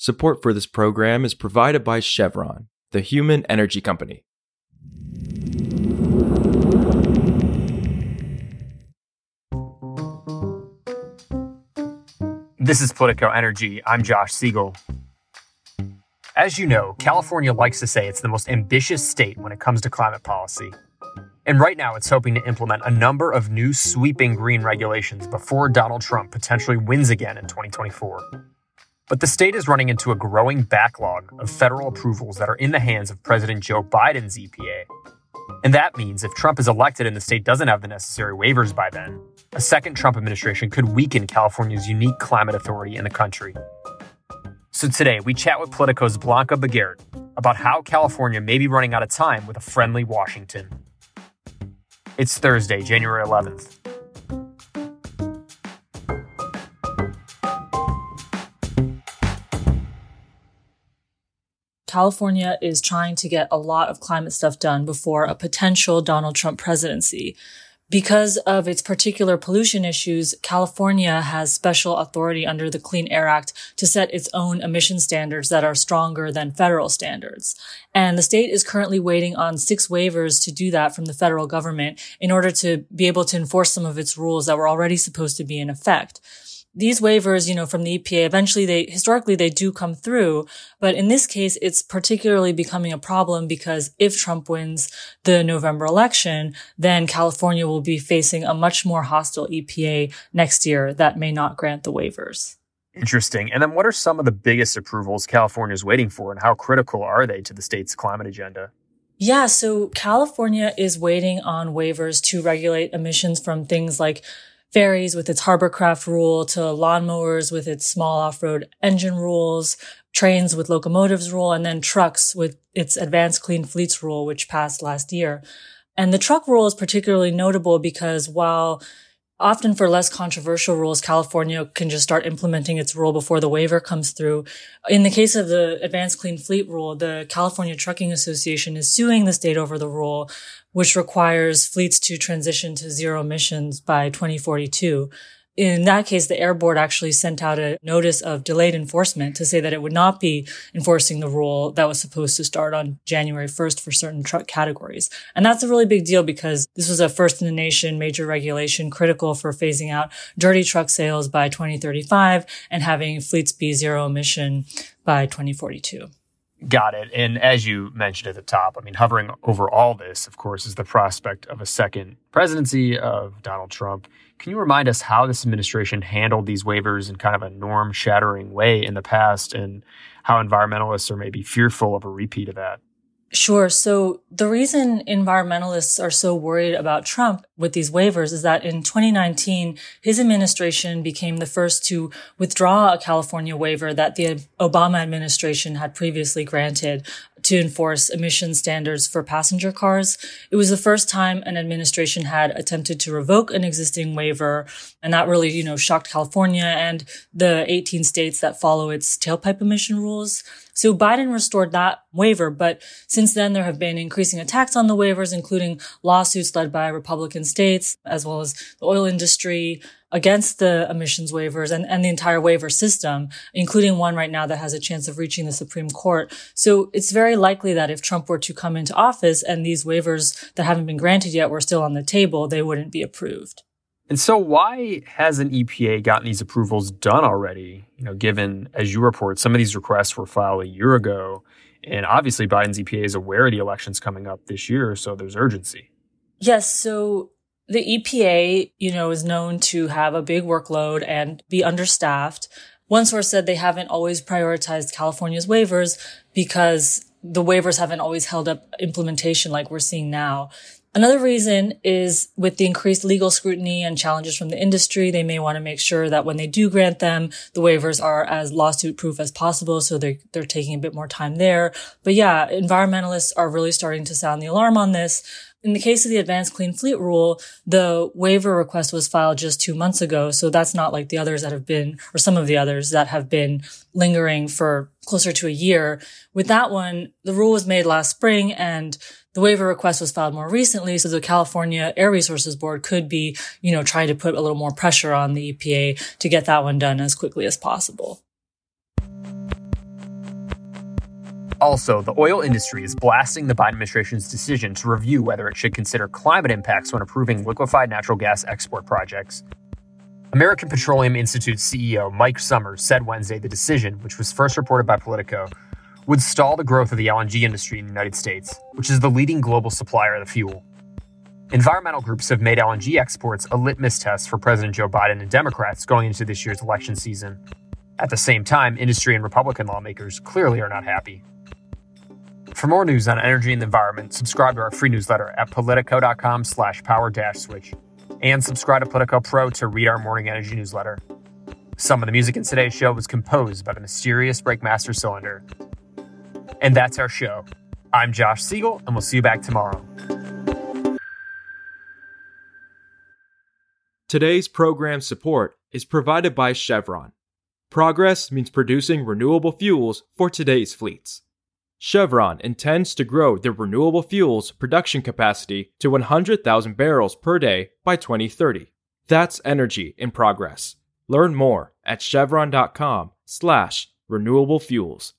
Support for this program is provided by Chevron, the human energy company. This is Politico Energy. I'm Josh Siegel. As you know, California likes to say it's the most ambitious state when it comes to climate policy. And right now, it's hoping to implement a number of new sweeping green regulations before Donald Trump potentially wins again in 2024. But the state is running into a growing backlog of federal approvals that are in the hands of President Joe Biden's EPA. And that means if Trump is elected and the state doesn't have the necessary waivers by then, a second Trump administration could weaken California's unique climate authority in the country. So today, we chat with Politico's Blanca Begert about how California may be running out of time with a friendly Washington. It's Thursday, January 11th. California is trying to get a lot of climate stuff done before a potential Donald Trump presidency. Because of its particular pollution issues, California has special authority under the Clean Air Act to set its own emission standards that are stronger than federal standards. And the state is currently waiting on six waivers to do that from the federal government in order to be able to enforce some of its rules that were already supposed to be in effect these waivers, you know, from the EPA, eventually they, historically they do come through. But in this case, it's particularly becoming a problem because if Trump wins the November election, then California will be facing a much more hostile EPA next year that may not grant the waivers. Interesting. And then what are some of the biggest approvals California is waiting for and how critical are they to the state's climate agenda? Yeah, so California is waiting on waivers to regulate emissions from things like ferries with its harbor craft rule to lawnmowers with its small off-road engine rules, trains with locomotives rule, and then trucks with its advanced clean fleets rule, which passed last year. And the truck rule is particularly notable because while Often for less controversial rules, California can just start implementing its rule before the waiver comes through. In the case of the Advanced Clean Fleet rule, the California Trucking Association is suing the state over the rule, which requires fleets to transition to zero emissions by 2042 in that case, the air board actually sent out a notice of delayed enforcement to say that it would not be enforcing the rule that was supposed to start on January 1st for certain truck categories. And that's a really big deal because this was a first in the nation major regulation critical for phasing out dirty truck sales by 2035 and having fleets be zero emission by 2042. Got it. And as you mentioned at the top, I mean, hovering over all this, of course, is the prospect of a second presidency of Donald Trump. Can you remind us how this administration handled these waivers in kind of a norm shattering way in the past and how environmentalists are maybe fearful of a repeat of that? Sure. So the reason environmentalists are so worried about Trump with these waivers is that in 2019, his administration became the first to withdraw a California waiver that the Obama administration had previously granted to enforce emission standards for passenger cars. It was the first time an administration had attempted to revoke an existing waiver. And that really, you know, shocked California and the 18 states that follow its tailpipe emission rules. So Biden restored that waiver, but since then there have been increasing attacks on the waivers, including lawsuits led by Republican states, as well as the oil industry, against the emissions waivers and, and the entire waiver system, including one right now that has a chance of reaching the Supreme Court. So it's very likely that if Trump were to come into office and these waivers that haven't been granted yet were still on the table, they wouldn't be approved. And so why hasn't EPA gotten these approvals done already? You know, given, as you report, some of these requests were filed a year ago. And obviously Biden's EPA is aware of the elections coming up this year, so there's urgency. Yes. So the EPA, you know, is known to have a big workload and be understaffed. One source said they haven't always prioritized California's waivers because the waivers haven't always held up implementation like we're seeing now. Another reason is with the increased legal scrutiny and challenges from the industry, they may want to make sure that when they do grant them, the waivers are as lawsuit proof as possible. So they're, they're taking a bit more time there. But yeah, environmentalists are really starting to sound the alarm on this. In the case of the advanced clean fleet rule, the waiver request was filed just two months ago. So that's not like the others that have been, or some of the others that have been lingering for closer to a year. With that one, the rule was made last spring and the waiver request was filed more recently. So the California Air Resources Board could be, you know, trying to put a little more pressure on the EPA to get that one done as quickly as possible. Also, the oil industry is blasting the Biden administration's decision to review whether it should consider climate impacts when approving liquefied natural gas export projects. American Petroleum Institute CEO Mike Sommers said Wednesday the decision, which was first reported by Politico, would stall the growth of the LNG industry in the United States, which is the leading global supplier of the fuel. Environmental groups have made LNG exports a litmus test for President Joe Biden and Democrats going into this year's election season. At the same time, industry and Republican lawmakers clearly are not happy. For more news on energy and the environment, subscribe to our free newsletter at politico.com slash power dash switch and subscribe to Politico Pro to read our morning energy newsletter. Some of the music in today's show was composed by the mysterious Breakmaster Cylinder. And that's our show. I'm Josh Siegel, and we'll see you back tomorrow. Today's program support is provided by Chevron. Progress means producing renewable fuels for today's fleets. Chevron intends to grow their renewable fuels production capacity to 100,000 barrels per day by 2030. That's energy in progress. Learn more at chevron.com slash renewable fuels.